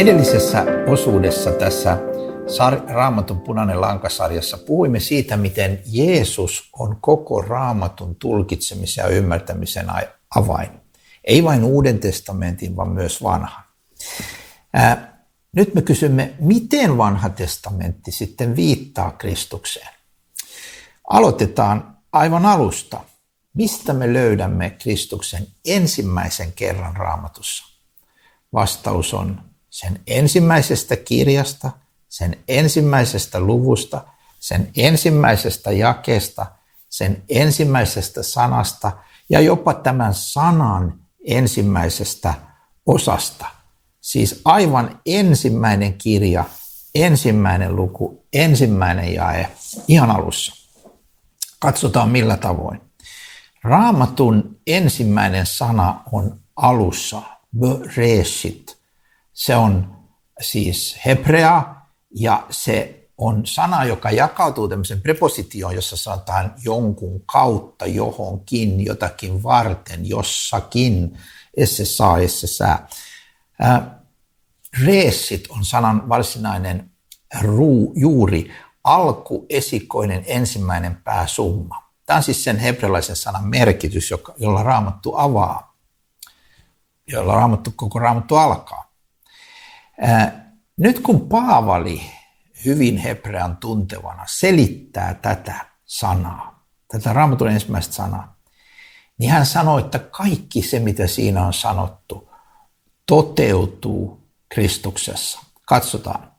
Edellisessä osuudessa tässä Raamatun punainen lankasarjassa puhuimme siitä, miten Jeesus on koko Raamatun tulkitsemisen ja ymmärtämisen avain. Ei vain Uuden testamentin, vaan myös vanha. Nyt me kysymme, miten vanha testamentti sitten viittaa Kristukseen? Aloitetaan aivan alusta. Mistä me löydämme Kristuksen ensimmäisen kerran raamatussa? Vastaus on sen ensimmäisestä kirjasta, sen ensimmäisestä luvusta, sen ensimmäisestä jakeesta, sen ensimmäisestä sanasta ja jopa tämän sanan ensimmäisestä osasta. Siis aivan ensimmäinen kirja, ensimmäinen luku, ensimmäinen jae ihan alussa. Katsotaan millä tavoin. Raamatun ensimmäinen sana on alussa, bereshit. Se on siis hebrea ja se on sana, joka jakautuu tämmöisen prepositioon, jossa sanotaan jonkun kautta, johonkin, jotakin varten, jossakin, esse saa, esse sää. Reessit on sanan varsinainen ruu, juuri, alkuesikoinen ensimmäinen pääsumma. Tämä on siis sen hebrealaisen sanan merkitys, jolla raamattu avaa, jolla raamattu, koko raamattu alkaa. Nyt kun Paavali hyvin hebrean tuntevana selittää tätä sanaa, tätä raamatun ensimmäistä sanaa, niin hän sanoo, että kaikki se, mitä siinä on sanottu, toteutuu Kristuksessa. Katsotaan.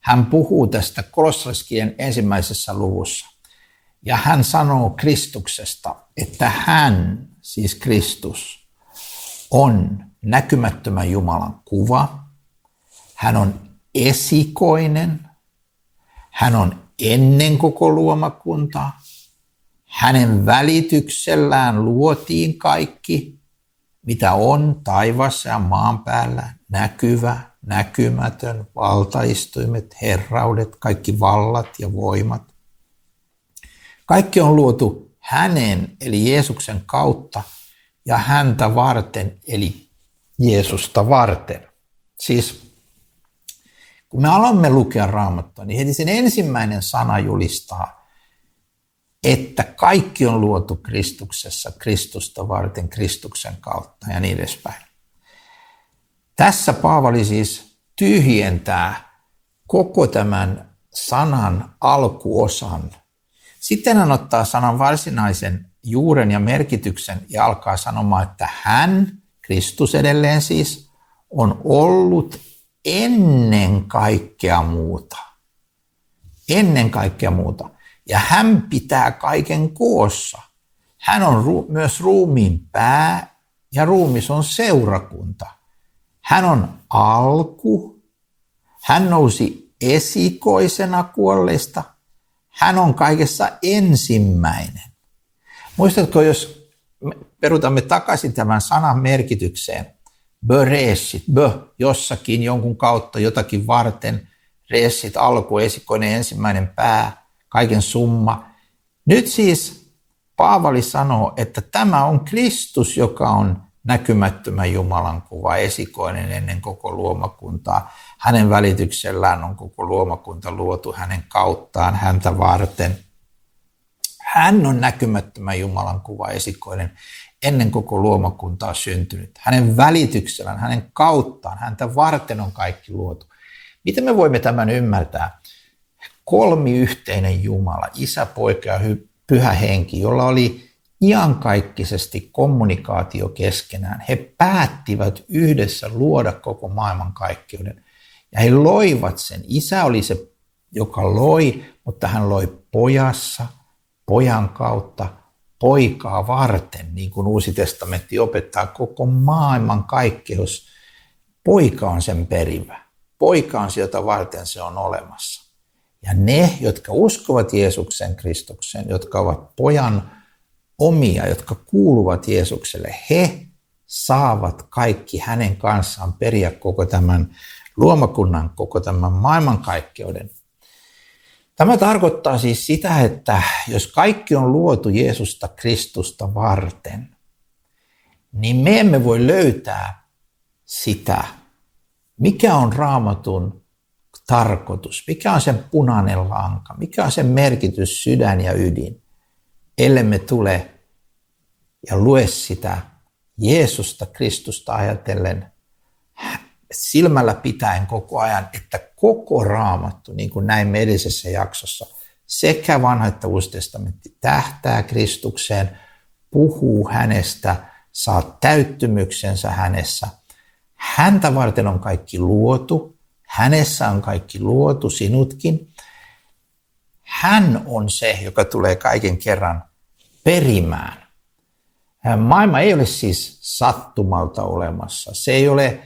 Hän puhuu tästä kolossalaiskirjan ensimmäisessä luvussa. Ja hän sanoo Kristuksesta, että hän, siis Kristus, on näkymättömän Jumalan kuva. Hän on esikoinen. Hän on ennen koko luomakuntaa. Hänen välityksellään luotiin kaikki, mitä on taivassa ja maan päällä, näkyvä, näkymätön, valtaistuimet, herraudet, kaikki vallat ja voimat. Kaikki on luotu hänen, eli Jeesuksen kautta, ja häntä varten, eli Jeesusta varten. Siis kun me alamme lukea raamattua, niin heti sen ensimmäinen sana julistaa, että kaikki on luotu Kristuksessa, Kristusta varten, Kristuksen kautta ja niin edespäin. Tässä Paavali siis tyhjentää koko tämän sanan alkuosan. Sitten hän ottaa sanan varsinaisen juuren ja merkityksen ja alkaa sanomaan, että hän, Kristus edelleen siis, on ollut ennen kaikkea muuta. Ennen kaikkea muuta. Ja hän pitää kaiken koossa. Hän on ru- myös ruumiin pää ja ruumis on seurakunta. Hän on alku. Hän nousi esikoisena kuolleista. Hän on kaikessa ensimmäinen. Muistatko, jos me perutamme takaisin tämän sanan merkitykseen, böreessit, bö, jossakin jonkun kautta jotakin varten, reessit, alku, esikoinen, ensimmäinen pää, kaiken summa. Nyt siis Paavali sanoo, että tämä on Kristus, joka on näkymättömän Jumalan kuva, esikoinen ennen koko luomakuntaa. Hänen välityksellään on koko luomakunta luotu hänen kauttaan, häntä varten. Hän on näkymättömän Jumalan kuva, esikoinen ennen koko luomakuntaa syntynyt. Hänen välityksellään, hänen kauttaan, häntä varten on kaikki luotu. Miten me voimme tämän ymmärtää? Kolmiyhteinen Jumala, isä, poika ja pyhä henki, jolla oli iankaikkisesti kommunikaatio keskenään. He päättivät yhdessä luoda koko maailmankaikkeuden. Ja he loivat sen. Isä oli se, joka loi, mutta hän loi pojassa, pojan kautta, poikaa varten, niin kuin Uusi testamentti opettaa, koko maailman kaikkeus. Poika on sen perivä. Poika on sieltä varten se on olemassa. Ja ne, jotka uskovat Jeesuksen Kristuksen, jotka ovat pojan omia, jotka kuuluvat Jeesukselle, he saavat kaikki hänen kanssaan periä koko tämän luomakunnan, koko tämän maailmankaikkeuden. Tämä tarkoittaa siis sitä, että jos kaikki on luotu Jeesusta Kristusta varten, niin me emme voi löytää sitä mikä on raamatun tarkoitus, mikä on sen punainen lanka, mikä on sen merkitys, sydän ja ydin, ellemme tule ja lue sitä Jeesusta, Kristusta ajatellen silmällä pitäen koko ajan, että koko raamattu, niin kuin näimme edellisessä jaksossa, sekä vanha että uusi testamentti tähtää Kristukseen, puhuu hänestä, saa täyttymyksensä hänessä. Häntä varten on kaikki luotu, hänessä on kaikki luotu, sinutkin. Hän on se, joka tulee kaiken kerran perimään. Maailma ei ole siis sattumalta olemassa. Se ei ole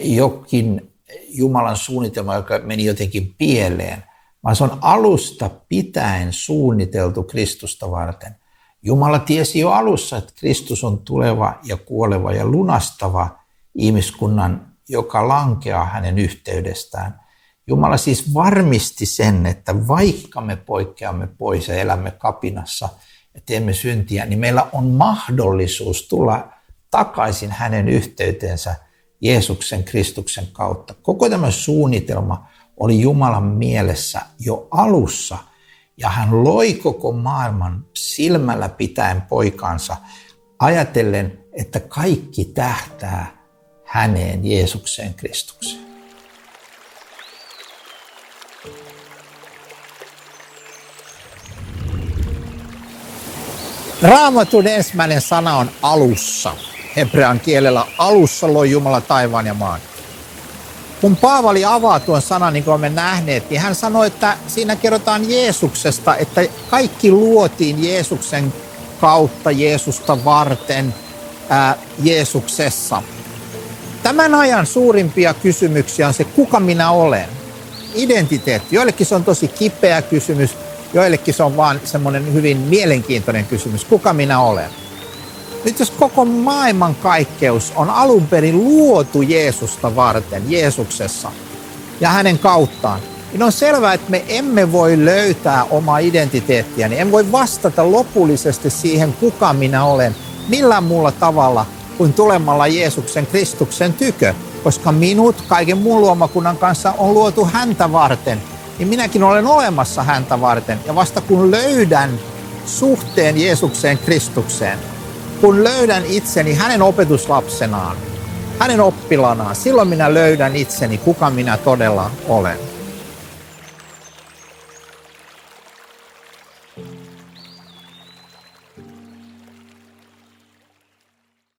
jokin Jumalan suunnitelma, joka meni jotenkin pieleen, vaan se on alusta pitäen suunniteltu Kristusta varten. Jumala tiesi jo alussa, että Kristus on tuleva ja kuoleva ja lunastava ihmiskunnan, joka lankeaa hänen yhteydestään. Jumala siis varmisti sen, että vaikka me poikkeamme pois ja elämme kapinassa ja teemme syntiä, niin meillä on mahdollisuus tulla takaisin hänen yhteyteensä Jeesuksen Kristuksen kautta. Koko tämä suunnitelma oli Jumalan mielessä jo alussa – ja hän loi koko maailman silmällä pitäen poikansa, ajatellen, että kaikki tähtää häneen, Jeesukseen Kristukseen. Raamatun ensimmäinen sana on alussa. Hebrean kielellä alussa loi Jumala taivaan ja maan kun Paavali avaa tuon sanan, niin kuin olemme nähneet, niin hän sanoi, että siinä kerrotaan Jeesuksesta, että kaikki luotiin Jeesuksen kautta, Jeesusta varten, ää, Jeesuksessa. Tämän ajan suurimpia kysymyksiä on se, kuka minä olen. Identiteetti. Joillekin se on tosi kipeä kysymys, joillekin se on vaan semmoinen hyvin mielenkiintoinen kysymys, kuka minä olen. Nyt jos koko maailman kaikkeus on alun perin luotu Jeesusta varten, Jeesuksessa ja hänen kauttaan, niin on selvää, että me emme voi löytää omaa identiteettiä, niin en voi vastata lopullisesti siihen, kuka minä olen, millään muulla tavalla kuin tulemalla Jeesuksen Kristuksen tykö, koska minut kaiken muun luomakunnan kanssa on luotu häntä varten, niin minäkin olen olemassa häntä varten. Ja vasta kun löydän suhteen Jeesukseen Kristukseen, kun löydän itseni hänen opetuslapsenaan, hänen oppilanaan, silloin minä löydän itseni, kuka minä todella olen.